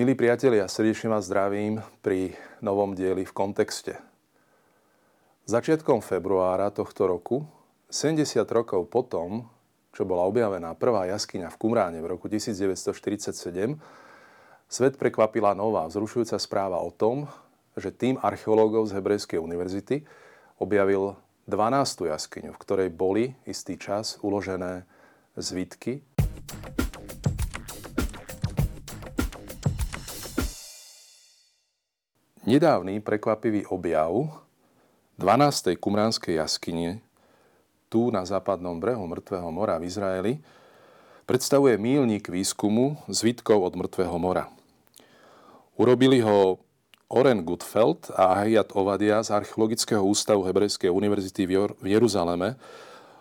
Milí priatelia, srdečne vás zdravím pri novom dieli v kontexte. Začiatkom februára tohto roku, 70 rokov potom, čo bola objavená prvá jaskyňa v Kumráne v roku 1947, svet prekvapila nová vzrušujúca správa o tom, že tým archeológov z Hebrejskej univerzity objavil 12. jaskyňu, v ktorej boli istý čas uložené zvitky Nedávny prekvapivý objav 12. kumránskej jaskyne tu na západnom brehu Mŕtvého mora v Izraeli predstavuje mílnik výskumu zvitkov od Mŕtvého mora. Urobili ho Oren Gutfeld a Ahiyat Ovadia z Archeologického ústavu Hebrejskej univerzity v Jeruzaleme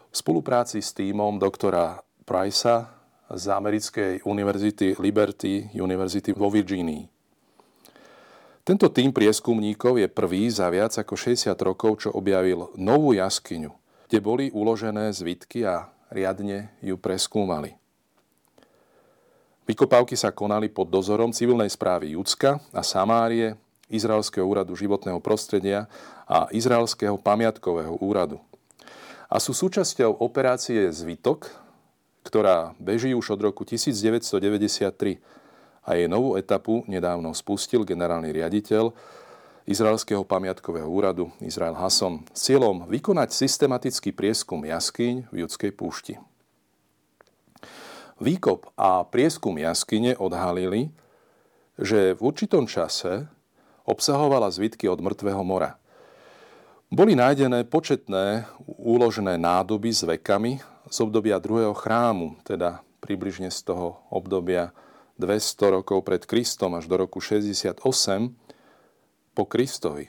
v spolupráci s týmom doktora Price'a z Americkej univerzity Liberty University vo Virginii. Tento tým prieskumníkov je prvý za viac ako 60 rokov, čo objavil novú jaskyňu, kde boli uložené zvitky a riadne ju preskúmali. Vykopávky sa konali pod dozorom civilnej správy Judska a Samárie, Izraelského úradu životného prostredia a Izraelského pamiatkového úradu. A sú súčasťou operácie Zvitok, ktorá beží už od roku 1993 a jej novú etapu nedávno spustil generálny riaditeľ Izraelského pamiatkového úradu Izrael Hasson s cieľom vykonať systematický prieskum jaskyň v judskej púšti. Výkop a prieskum jaskyne odhalili, že v určitom čase obsahovala zvitky od mŕtvého mora. Boli nájdené početné úložené nádoby s vekami z obdobia druhého chrámu, teda približne z toho obdobia 200 rokov pred Kristom až do roku 68 po Kristovi.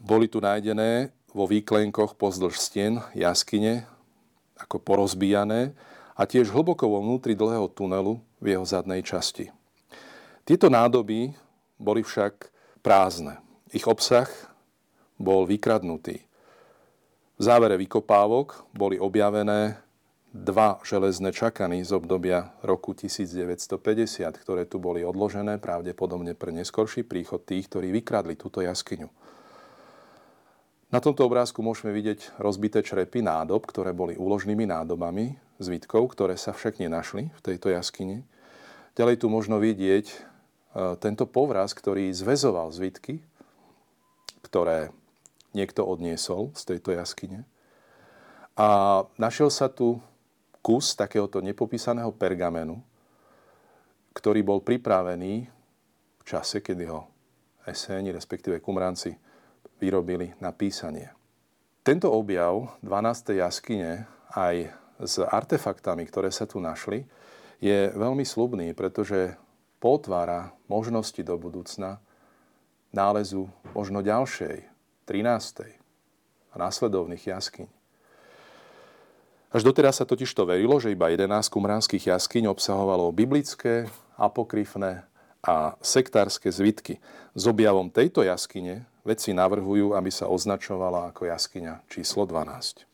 Boli tu nájdené vo výklenkoch pozdĺž stien jaskyne ako porozbijané a tiež hlboko vo vnútri dlhého tunelu v jeho zadnej časti. Tieto nádoby boli však prázdne. Ich obsah bol vykradnutý. V závere vykopávok boli objavené dva železné čakany z obdobia roku 1950, ktoré tu boli odložené pravdepodobne pre neskorší príchod tých, ktorí vykradli túto jaskyňu. Na tomto obrázku môžeme vidieť rozbité črepy nádob, ktoré boli úložnými nádobami zvitkov, ktoré sa však nenašli v tejto jaskyni. Ďalej tu možno vidieť e, tento povraz, ktorý zväzoval zvitky, ktoré niekto odniesol z tejto jaskyne. A našiel sa tu kus takéhoto nepopísaného pergamenu, ktorý bol pripravený v čase, kedy ho eséni, respektíve kumranci, vyrobili na písanie. Tento objav 12. jaskyne aj s artefaktami, ktoré sa tu našli, je veľmi slubný, pretože potvára možnosti do budúcna nálezu možno ďalšej, 13. a následovných jaskyň. Až doteraz sa totiž to verilo, že iba 11 kumránskych jaskyň obsahovalo biblické, apokryfné a sektárske zvitky. S objavom tejto jaskyne vedci navrhujú, aby sa označovala ako jaskyňa číslo 12.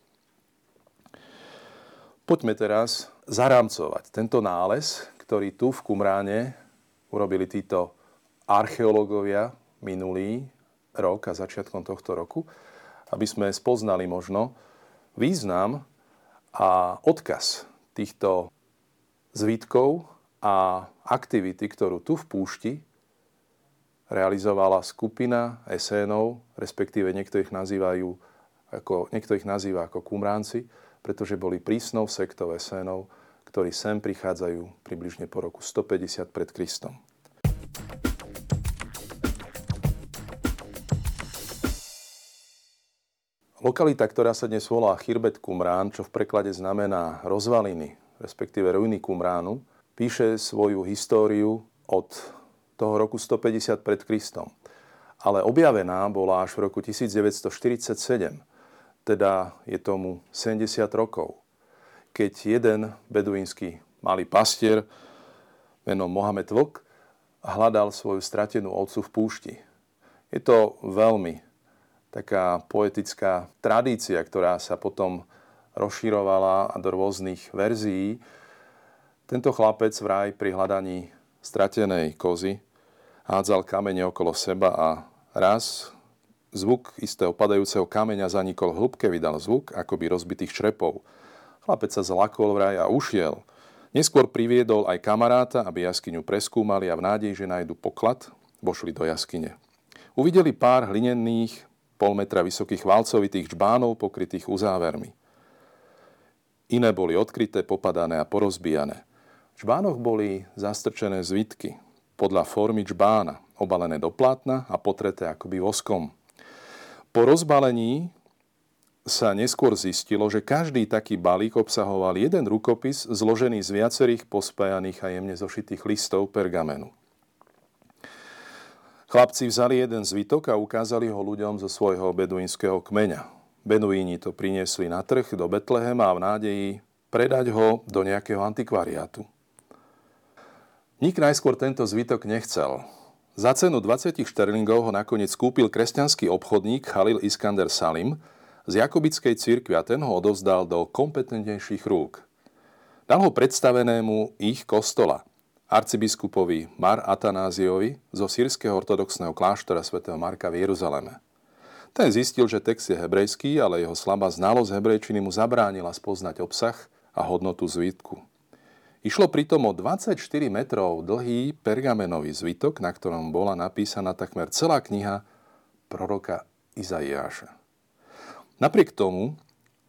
Poďme teraz zarámcovať tento nález, ktorý tu v Kumráne urobili títo archeológovia minulý rok a začiatkom tohto roku, aby sme spoznali možno význam a odkaz týchto zvítkov a aktivity, ktorú tu v púšti realizovala skupina esénov, respektíve niekto ich, nazývajú ako, niekto ich nazýva ako kumránci, pretože boli prísnou sektou esénov, ktorí sem prichádzajú približne po roku 150 pred Kristom. Lokalita, ktorá sa dnes volá Chirbet Kumrán, čo v preklade znamená rozvaliny, respektíve ruiny Kumránu, píše svoju históriu od toho roku 150 pred Kristom. Ale objavená bola až v roku 1947, teda je tomu 70 rokov, keď jeden beduínsky malý pastier menom Mohamed Vlk hľadal svoju stratenú ovcu v púšti. Je to veľmi taká poetická tradícia, ktorá sa potom rozširovala do rôznych verzií. Tento chlapec vraj pri hľadaní stratenej kozy hádzal kamene okolo seba a raz zvuk istého padajúceho kameňa zanikol v hĺbke, vydal zvuk akoby rozbitých črepov. Chlapec sa zlakol vraj a ušiel. Neskôr priviedol aj kamaráta, aby jaskyňu preskúmali a v nádej, že nájdu poklad, vošli do jaskyne. Uvideli pár hlinených, pol metra vysokých valcovitých čbánov pokrytých uzávermi. Iné boli odkryté, popadané a porozbijané. V čbánoch boli zastrčené zvitky podľa formy čbána, obalené do plátna a potreté akoby voskom. Po rozbalení sa neskôr zistilo, že každý taký balík obsahoval jeden rukopis zložený z viacerých pospájaných a jemne zošitých listov pergamenu. Chlapci vzali jeden zvitok a ukázali ho ľuďom zo svojho beduínskeho kmeňa. Beduíni to priniesli na trh do Betlehema a v nádeji predať ho do nejakého antikvariátu. Nik najskôr tento zvitok nechcel. Za cenu 20 šterlingov ho nakoniec kúpil kresťanský obchodník Khalil Iskander Salim z Jakobickej cirkvi a ten ho odovzdal do kompetentnejších rúk. Dal ho predstavenému ich kostola – arcibiskupovi Mar Atanáziovi zo sírskeho ortodoxného kláštora svätého Marka v Jeruzaleme. Ten zistil, že text je hebrejský, ale jeho slabá znalosť hebrejčiny mu zabránila spoznať obsah a hodnotu zvítku. Išlo pritom o 24 metrov dlhý pergamenový zvitok, na ktorom bola napísaná takmer celá kniha proroka Izaiáša. Napriek tomu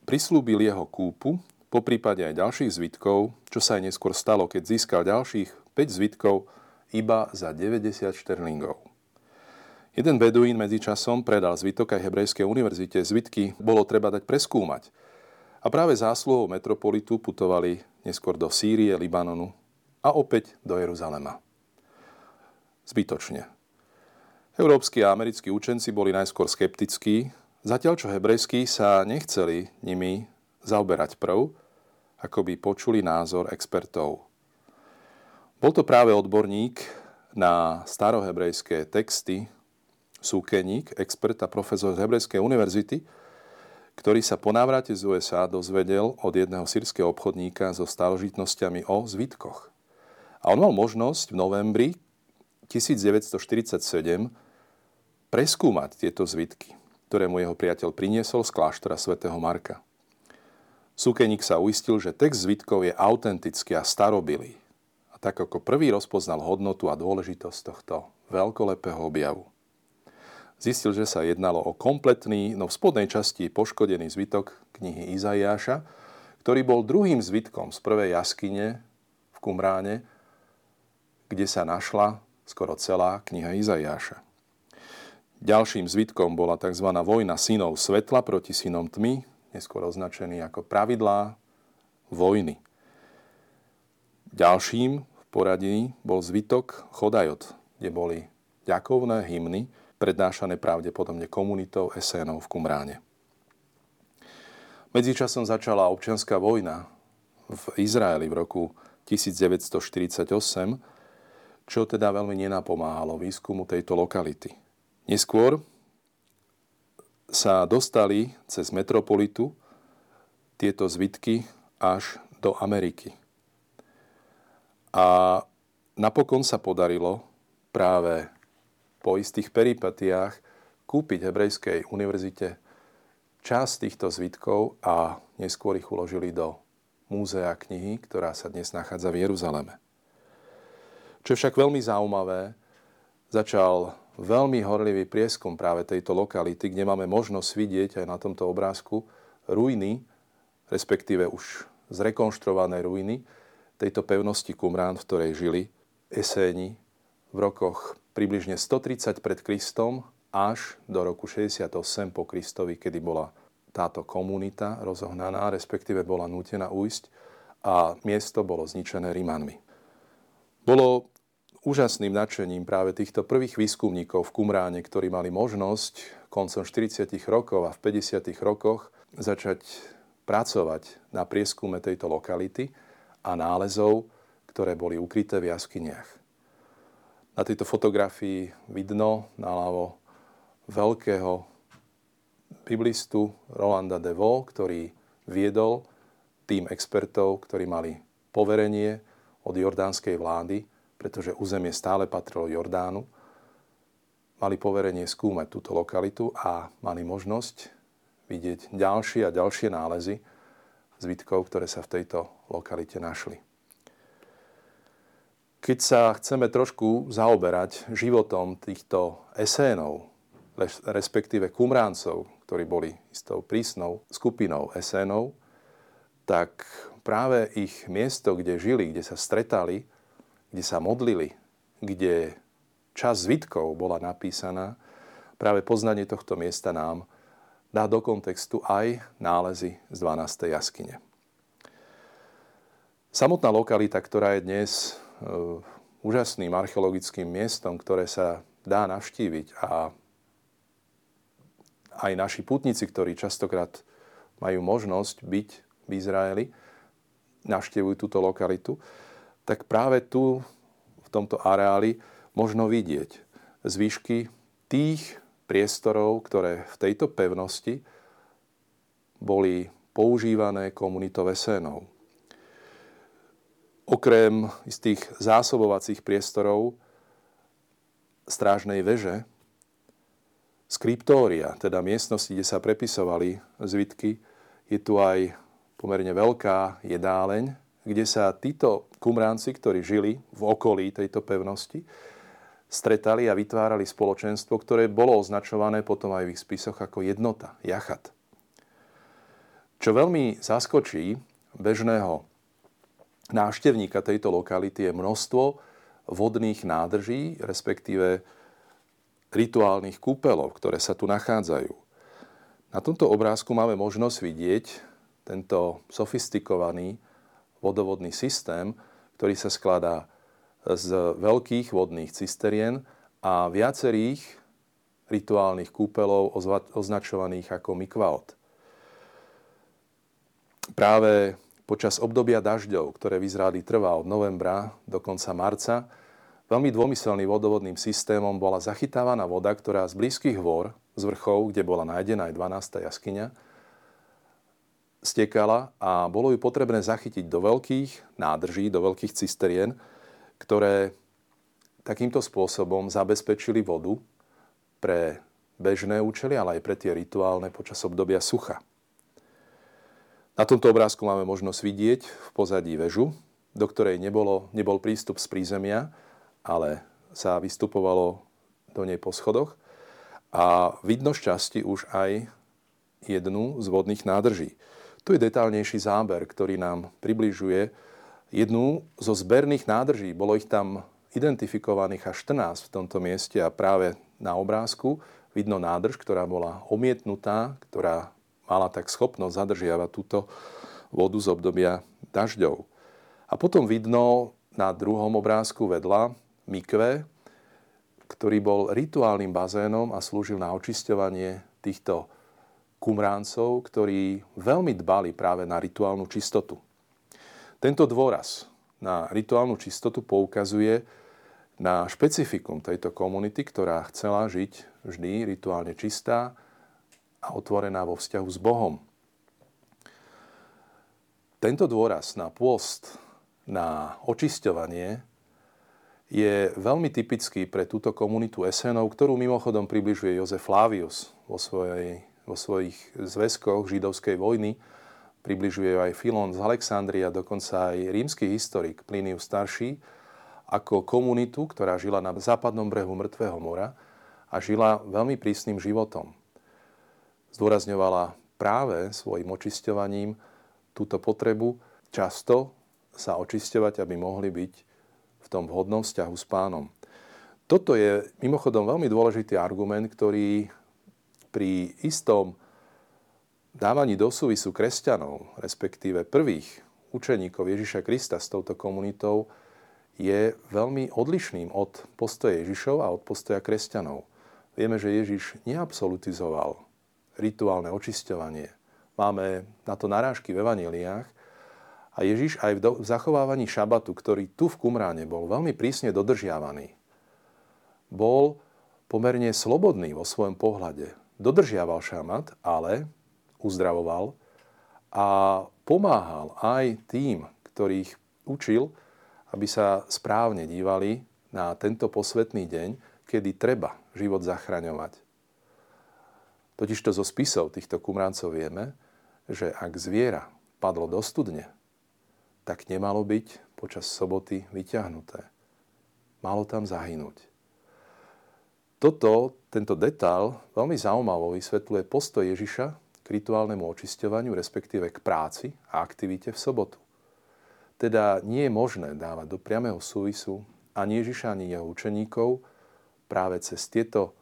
prislúbil jeho kúpu, po prípade aj ďalších zvitkov, čo sa aj neskôr stalo, keď získal ďalších 5 zvitkov iba za 90 šterlingov. Jeden beduín medzičasom predal zvitok aj Hebrejskej univerzite. Zvitky bolo treba dať preskúmať. A práve zásluhou metropolitu putovali neskôr do Sýrie, Libanonu a opäť do Jeruzalema. Zbytočne. Európsky a americkí učenci boli najskôr skeptickí, zatiaľ čo hebrejskí sa nechceli nimi zaoberať prv, ako by počuli názor expertov. Bol to práve odborník na starohebrejské texty, súkeník, expert a profesor z Hebrejskej univerzity, ktorý sa po návrate z USA dozvedel od jedného sírskeho obchodníka so starožitnosťami o zvitkoch. A on mal možnosť v novembri 1947 preskúmať tieto zvitky, ktoré mu jeho priateľ priniesol z kláštora svätého Marka. Súkeník sa uistil, že text zvitkov je autentický a starobilý tak ako prvý rozpoznal hodnotu a dôležitosť tohto veľkolepého objavu. Zistil, že sa jednalo o kompletný, no v spodnej časti poškodený zvitok knihy Izaiáša, ktorý bol druhým zvitkom z prvej jaskyne v Kumráne, kde sa našla skoro celá kniha Izaiáša. Ďalším zvitkom bola tzv. vojna synov svetla proti synom tmy, neskôr označený ako pravidlá vojny. Ďalším poradí bol zvitok Chodajot, kde boli ďakovné hymny, prednášané pravdepodobne komunitou Esénov v Kumráne. Medzičasom začala občianská vojna v Izraeli v roku 1948, čo teda veľmi nenapomáhalo výskumu tejto lokality. Neskôr sa dostali cez metropolitu tieto zvitky až do Ameriky. A napokon sa podarilo práve po istých peripetiách kúpiť Hebrejskej univerzite časť týchto zvitkov a neskôr ich uložili do múzea knihy, ktorá sa dnes nachádza v Jeruzaleme. Čo je však veľmi zaujímavé, začal veľmi horlivý prieskum práve tejto lokality, kde máme možnosť vidieť aj na tomto obrázku ruiny, respektíve už zrekonštruované ruiny, tejto pevnosti Qumrán, v ktorej žili Eséni v rokoch približne 130 pred Kristom až do roku 68 po Kristovi, kedy bola táto komunita rozohnaná, respektíve bola nútená ujsť a miesto bolo zničené Rímanmi. Bolo úžasným nadšením práve týchto prvých výskumníkov v Kumráne, ktorí mali možnosť koncom 40. rokov a v 50. rokoch začať pracovať na prieskume tejto lokality a nálezov, ktoré boli ukryté v jaskyniach. Na tejto fotografii vidno naľavo veľkého biblistu Rolanda de Vo, ktorý viedol tým expertov, ktorí mali poverenie od jordánskej vlády, pretože územie stále patrilo Jordánu, mali poverenie skúmať túto lokalitu a mali možnosť vidieť ďalšie a ďalšie nálezy zbytkov, ktoré sa v tejto lokalite našli. Keď sa chceme trošku zaoberať životom týchto esénov, respektíve kumráncov, ktorí boli istou prísnou skupinou esénov, tak práve ich miesto, kde žili, kde sa stretali, kde sa modlili, kde čas zvitkov bola napísaná, práve poznanie tohto miesta nám dá do kontextu aj nálezy z 12. jaskyne. Samotná lokalita, ktorá je dnes e, úžasným archeologickým miestom, ktoré sa dá navštíviť a aj naši putníci, ktorí častokrát majú možnosť byť v Izraeli, navštevujú túto lokalitu, tak práve tu, v tomto areáli, možno vidieť zvyšky tých priestorov, ktoré v tejto pevnosti boli používané komunitou Esénov. Okrem istých zásobovacích priestorov strážnej veže, skriptória, teda miestnosti, kde sa prepisovali zvitky, je tu aj pomerne veľká jedáleň, kde sa títo kumránci, ktorí žili v okolí tejto pevnosti, stretali a vytvárali spoločenstvo, ktoré bolo označované potom aj v ich spisoch ako jednota, jachat. Čo veľmi zaskočí bežného návštevníka tejto lokality je množstvo vodných nádrží, respektíve rituálnych kúpelov, ktoré sa tu nachádzajú. Na tomto obrázku máme možnosť vidieť tento sofistikovaný vodovodný systém, ktorý sa skladá z veľkých vodných cisterien a viacerých rituálnych kúpelov označovaných ako mikvaot. Práve počas obdobia dažďov, ktoré v Izraeli trvá od novembra do konca marca, veľmi dômyselným vodovodným systémom bola zachytávaná voda, ktorá z blízkych hôr, z vrchov, kde bola nájdená aj 12. jaskyňa, stekala a bolo ju potrebné zachytiť do veľkých nádrží, do veľkých cisterien, ktoré takýmto spôsobom zabezpečili vodu pre bežné účely, ale aj pre tie rituálne počas obdobia sucha. Na tomto obrázku máme možnosť vidieť v pozadí väžu, do ktorej nebolo, nebol prístup z prízemia, ale sa vystupovalo do nej po schodoch a vidno šťastí už aj jednu z vodných nádrží. Tu je detálnejší záber, ktorý nám približuje jednu zo zberných nádrží. Bolo ich tam identifikovaných až 14 v tomto mieste a práve na obrázku vidno nádrž, ktorá bola omietnutá, ktorá mala tak schopnosť zadržiavať túto vodu z obdobia dažďov. A potom vidno na druhom obrázku vedľa mikve, ktorý bol rituálnym bazénom a slúžil na očisťovanie týchto kumráncov, ktorí veľmi dbali práve na rituálnu čistotu. Tento dôraz na rituálnu čistotu poukazuje na špecifikum tejto komunity, ktorá chcela žiť vždy rituálne čistá a otvorená vo vzťahu s Bohom. Tento dôraz na pôst, na očisťovanie je veľmi typický pre túto komunitu Esenov, ktorú mimochodom približuje Jozef Flavius vo, svojej, vo svojich zväzkoch židovskej vojny, približuje aj Filon z Alexandria, dokonca aj rímsky historik Plinius starší, ako komunitu, ktorá žila na západnom brehu Mŕtvého mora a žila veľmi prísnym životom. Zdôrazňovala práve svojim očisťovaním túto potrebu často sa očisťovať, aby mohli byť v tom vhodnom vzťahu s pánom. Toto je mimochodom veľmi dôležitý argument, ktorý pri istom dávaní do súvisu kresťanov, respektíve prvých učeníkov Ježiša Krista s touto komunitou, je veľmi odlišným od postoja Ježišov a od postoja kresťanov. Vieme, že Ježiš neabsolutizoval rituálne očisťovanie. Máme na to narážky v evaneliách a Ježiš aj v zachovávaní šabatu, ktorý tu v Kumráne bol veľmi prísne dodržiavaný, bol pomerne slobodný vo svojom pohľade. Dodržiaval šamat, ale uzdravoval a pomáhal aj tým, ktorých učil, aby sa správne dívali na tento posvetný deň, kedy treba život zachraňovať. Totižto zo spisov týchto kumráncov vieme, že ak zviera padlo do studne, tak nemalo byť počas soboty vyťahnuté. Malo tam zahynúť. Toto, tento detail veľmi zaujímavo vysvetľuje postoj Ježiša rituálnemu očisťovaniu, respektíve k práci a aktivite v sobotu. Teda nie je možné dávať do priamého súvisu ani Ježiša, ani jeho učeníkov práve cez tieto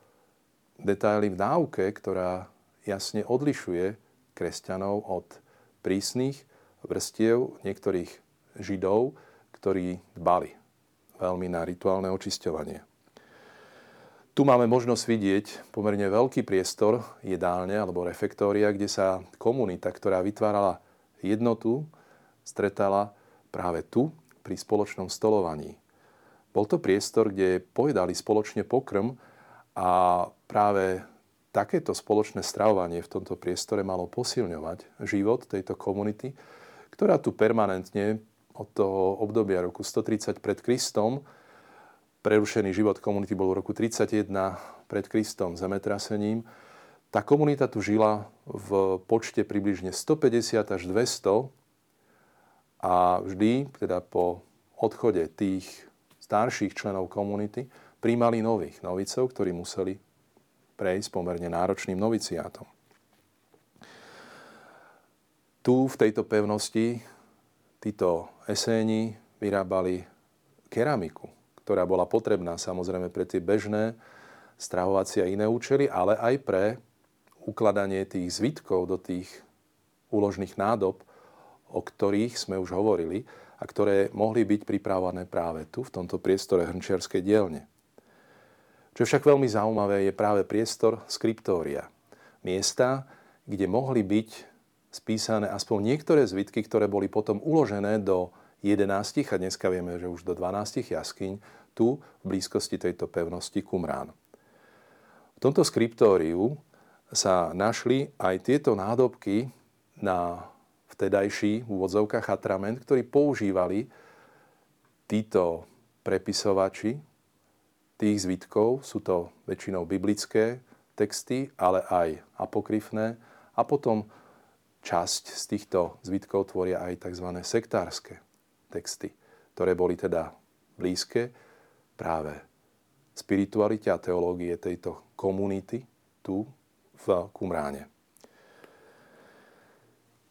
detaily v náuke, ktorá jasne odlišuje kresťanov od prísnych vrstiev niektorých židov, ktorí dbali veľmi na rituálne očisťovanie. Tu máme možnosť vidieť pomerne veľký priestor jedálne alebo refektória, kde sa komunita, ktorá vytvárala jednotu, stretala práve tu pri spoločnom stolovaní. Bol to priestor, kde pojedali spoločne pokrm a práve takéto spoločné stravovanie v tomto priestore malo posilňovať život tejto komunity, ktorá tu permanentne od toho obdobia roku 130 pred Kristom, prerušený život komunity bol v roku 31 pred Kristom zemetrasením, tá komunita tu žila v počte približne 150 až 200 a vždy, teda po odchode tých starších členov komunity, príjmali nových novicov, ktorí museli prejsť pomerne náročným noviciátom. Tu v tejto pevnosti títo eséni vyrábali keramiku, ktorá bola potrebná samozrejme pre tie bežné stravovacie a iné účely, ale aj pre ukladanie tých zvitkov do tých úložných nádob, o ktorých sme už hovorili a ktoré mohli byť pripravované práve tu, v tomto priestore hrnčiarskej dielne. Čo však veľmi zaujímavé je práve priestor skriptória. Miesta, kde mohli byť spísané aspoň niektoré zvitky, ktoré boli potom uložené do 11 a dneska vieme, že už do 12 jaskyň tu v blízkosti tejto pevnosti Kumrán. V tomto skriptóriu sa našli aj tieto nádobky na vtedajší v úvodzovkách ktorí používali títo prepisovači tých zvitkov. Sú to väčšinou biblické texty, ale aj apokryfné. A potom časť z týchto zvitkov tvoria aj tzv. sektárske texty, ktoré boli teda blízke práve spiritualite a teológie tejto komunity tu v Kumráne.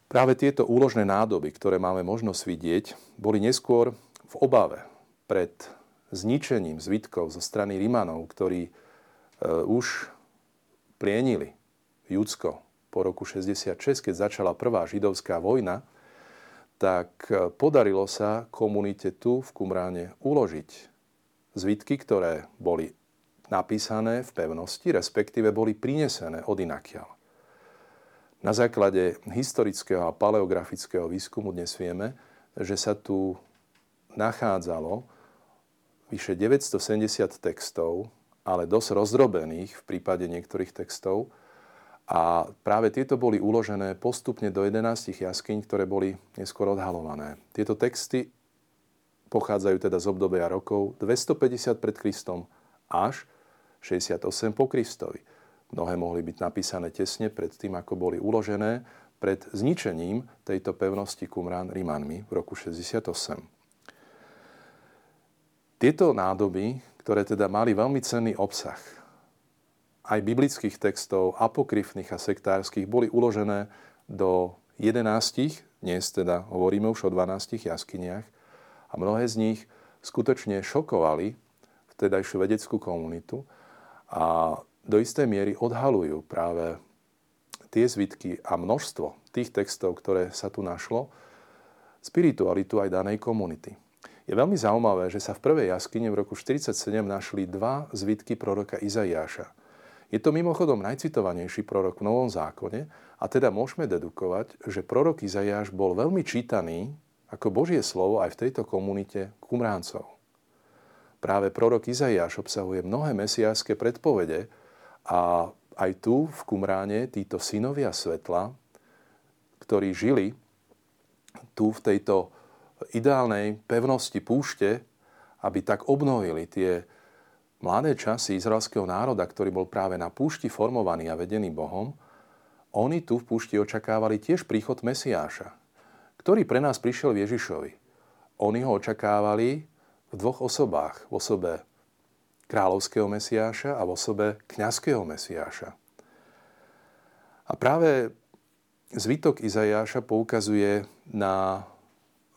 Práve tieto úložné nádoby, ktoré máme možnosť vidieť, boli neskôr v obave pred zničením zvitkov zo strany Rimanov, ktorí e, už plienili Judsko po roku 66, keď začala prvá židovská vojna, tak e, podarilo sa komunite tu v Kumráne uložiť zvitky, ktoré boli napísané v pevnosti, respektíve boli prinesené od inakiaľ. Na základe historického a paleografického výskumu dnes vieme, že sa tu nachádzalo vyše 970 textov, ale dosť rozdrobených v prípade niektorých textov. A práve tieto boli uložené postupne do 11 jaskyň, ktoré boli neskôr odhalované. Tieto texty pochádzajú teda z obdobia rokov 250 pred Kristom až 68 po Kristovi. Mnohé mohli byť napísané tesne pred tým, ako boli uložené pred zničením tejto pevnosti Qumran Rimanmi v roku 68. Tieto nádoby, ktoré teda mali veľmi cenný obsah, aj biblických textov, apokryfných a sektárskych, boli uložené do 11, dnes teda hovoríme už o 12 jaskyniach, a mnohé z nich skutočne šokovali vtedajšiu vedeckú komunitu a do istej miery odhalujú práve tie zvitky a množstvo tých textov, ktoré sa tu našlo, spiritualitu aj danej komunity. Je veľmi zaujímavé, že sa v prvej jaskyne v roku 1947 našli dva zvitky proroka Izaiáša. Je to mimochodom najcitovanejší prorok v Novom zákone a teda môžeme dedukovať, že prorok Izaiáš bol veľmi čítaný ako Božie slovo aj v tejto komunite kumráncov. Práve prorok Izaiáš obsahuje mnohé mesiáske predpovede, a aj tu v Kumráne títo synovia svetla, ktorí žili tu v tejto ideálnej pevnosti púšte, aby tak obnovili tie mladé časy izraelského národa, ktorý bol práve na púšti formovaný a vedený Bohom, oni tu v púšti očakávali tiež príchod Mesiáša, ktorý pre nás prišiel v Ježišovi. Oni ho očakávali v dvoch osobách. V osobe kráľovského Mesiáša a v osobe kňazského Mesiáša. A práve zvytok Izajáša poukazuje na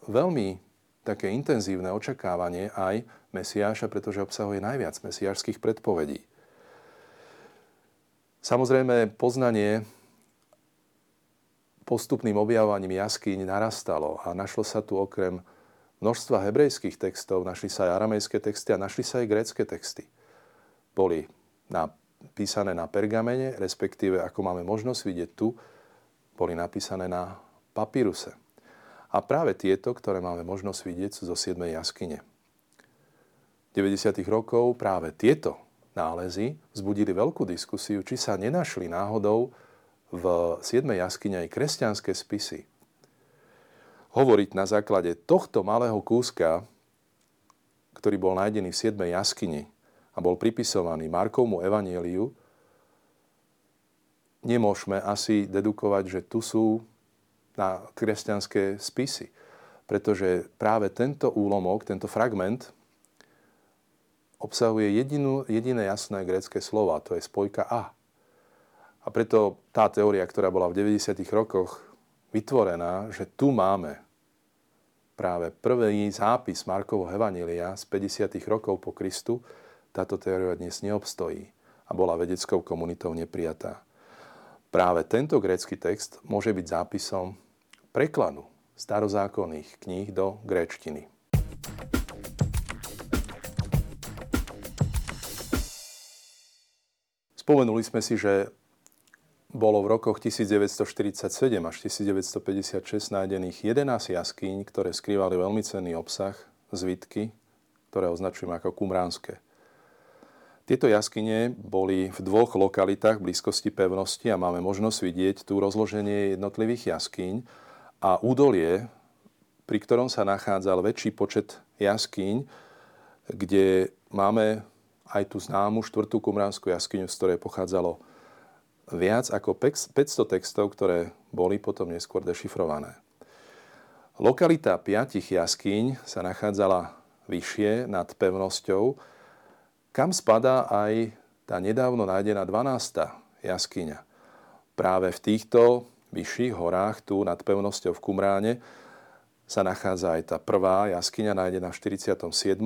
veľmi také intenzívne očakávanie aj Mesiáša, pretože obsahuje najviac mesiášských predpovedí. Samozrejme, poznanie postupným objavovaním jaskyň narastalo a našlo sa tu okrem množstva hebrejských textov, našli sa aj aramejské texty a našli sa aj grécké texty. Boli napísané na pergamene, respektíve, ako máme možnosť vidieť tu, boli napísané na papíruse. A práve tieto, ktoré máme možnosť vidieť, sú zo 7. jaskyne. V 90. rokov práve tieto nálezy vzbudili veľkú diskusiu, či sa nenašli náhodou v 7. jaskyne aj kresťanské spisy. Hovoriť na základe tohto malého kúska, ktorý bol nájdený v 7. jaskyni a bol pripisovaný Markovmu evanieliu, nemôžeme asi dedukovať, že tu sú na kresťanské spisy. Pretože práve tento úlomok, tento fragment obsahuje jedinú, jediné jasné grecké slovo, to je spojka a. A preto tá teória, ktorá bola v 90. rokoch vytvorená, že tu máme práve prvý zápis Markovho Evanília z 50. rokov po Kristu, táto teória dnes neobstojí a bola vedeckou komunitou neprijatá. Práve tento grécky text môže byť zápisom prekladu starozákonných kníh do gréčtiny. Spomenuli sme si, že bolo v rokoch 1947 až 1956 nájdených 11 jaskyň, ktoré skrývali veľmi cenný obsah, zvitky, ktoré označujeme ako kumránske. Tieto jaskyne boli v dvoch lokalitách blízkosti pevnosti a máme možnosť vidieť tu rozloženie jednotlivých jaskyň a údolie, pri ktorom sa nachádzal väčší počet jaskyň, kde máme aj tú známu štvrtú kumránsku jaskyňu, z ktorej pochádzalo viac ako 500 textov, ktoré boli potom neskôr dešifrované. Lokalita piatich jaskyň sa nachádzala vyššie nad pevnosťou, kam spadá aj tá nedávno nájdená 12. jaskyňa. Práve v týchto vyšších horách, tu nad pevnosťou v Kumráne, sa nachádza aj tá prvá jaskyňa nájdená v 47.,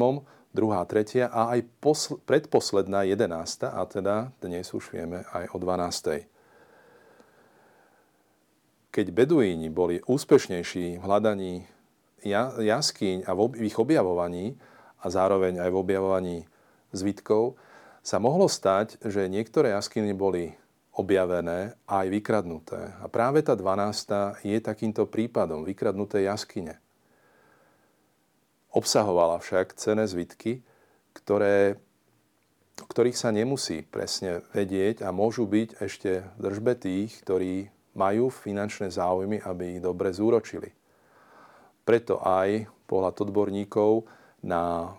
druhá, tretia a aj posl- predposledná 11. a teda dnes už vieme aj o 12. Keď beduíni boli úspešnejší v hľadaní jaskyň a v ich objavovaní a zároveň aj v objavovaní zvitkov, sa mohlo stať, že niektoré jaskyne boli objavené a aj vykradnuté. A práve tá 12. je takýmto prípadom vykradnuté jaskyne. Obsahovala však cené zvitky, ktoré, o ktorých sa nemusí presne vedieť a môžu byť ešte v držbe tých, ktorí majú finančné záujmy, aby ich dobre zúročili. Preto aj pohľad odborníkov na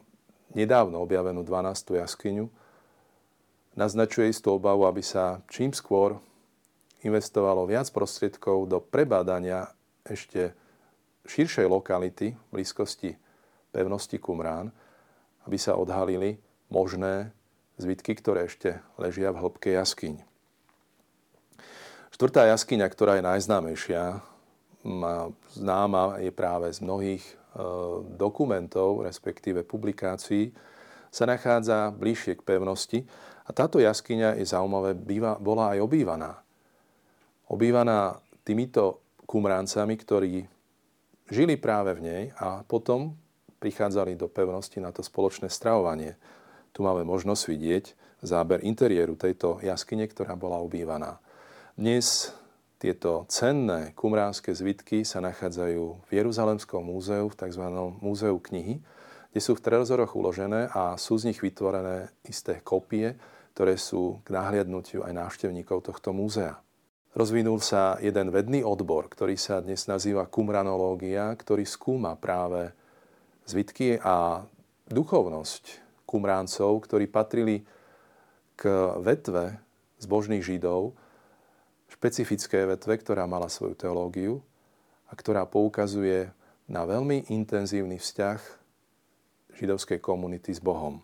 nedávno objavenú 12. jaskyňu naznačuje istú obavu, aby sa čím skôr investovalo viac prostriedkov do prebádania ešte širšej lokality v blízkosti pevnosti Kumrán, aby sa odhalili možné zvitky, ktoré ešte ležia v hĺbke jaskyň. Štvrtá jaskyňa, ktorá je najznámejšia, známa je práve z mnohých e, dokumentov, respektíve publikácií, sa nachádza bližšie k pevnosti a táto jaskyňa je zaujímavé, býva, bola aj obývaná. Obývaná týmito kumráncami, ktorí žili práve v nej a potom prichádzali do pevnosti na to spoločné stravovanie. Tu máme možnosť vidieť záber interiéru tejto jaskyne, ktorá bola obývaná. Dnes tieto cenné kumránske zvitky sa nachádzajú v Jeruzalemskom múzeu, v tzv. múzeu knihy, kde sú v trezoroch uložené a sú z nich vytvorené isté kopie, ktoré sú k nahliadnutiu aj návštevníkov tohto múzea. Rozvinul sa jeden vedný odbor, ktorý sa dnes nazýva kumranológia, ktorý skúma práve zvitky a duchovnosť kumráncov, ktorí patrili k vetve zbožných židov, špecifické vetve, ktorá mala svoju teológiu a ktorá poukazuje na veľmi intenzívny vzťah židovskej komunity s Bohom.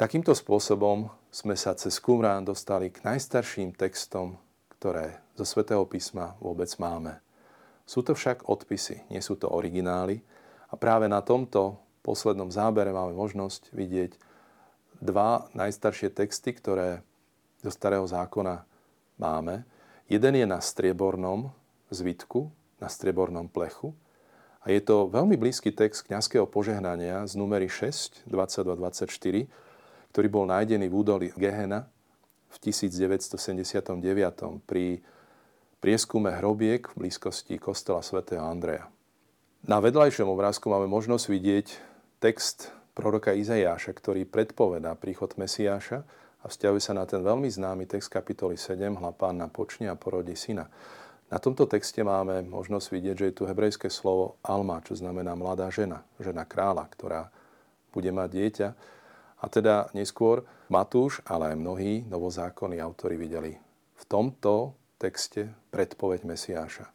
Takýmto spôsobom sme sa cez Qumrán dostali k najstarším textom, ktoré zo svätého písma vôbec máme. Sú to však odpisy, nie sú to originály. A práve na tomto poslednom zábere máme možnosť vidieť dva najstaršie texty, ktoré zo starého zákona máme. Jeden je na striebornom zvitku, na striebornom plechu. A je to veľmi blízky text kňazského požehnania z numery 6, 22-24, ktorý bol nájdený v údolí Gehena v 1979 pri prieskume hrobiek v blízkosti kostola svätého Andreja. Na vedľajšom obrázku máme možnosť vidieť text proroka Izajáša, ktorý predpovedá príchod Mesiáša a vzťahuje sa na ten veľmi známy text kapitoly 7, hlapán na počne a porodí syna. Na tomto texte máme možnosť vidieť, že je tu hebrejské slovo Alma, čo znamená mladá žena, žena kráľa, ktorá bude mať dieťa. A teda neskôr Matúš, ale aj mnohí novozákonní autori videli v tomto texte predpoveď Mesiáša.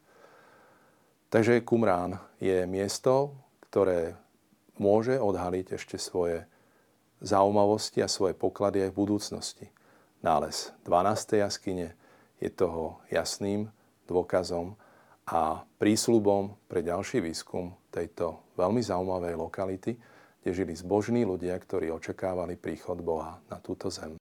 Takže Kumrán je miesto, ktoré môže odhaliť ešte svoje zaujímavosti a svoje poklady aj v budúcnosti. Nález 12. jaskyne je toho jasným dôkazom a prísľubom pre ďalší výskum tejto veľmi zaujímavej lokality, kde žili zbožní ľudia, ktorí očakávali príchod Boha na túto zem.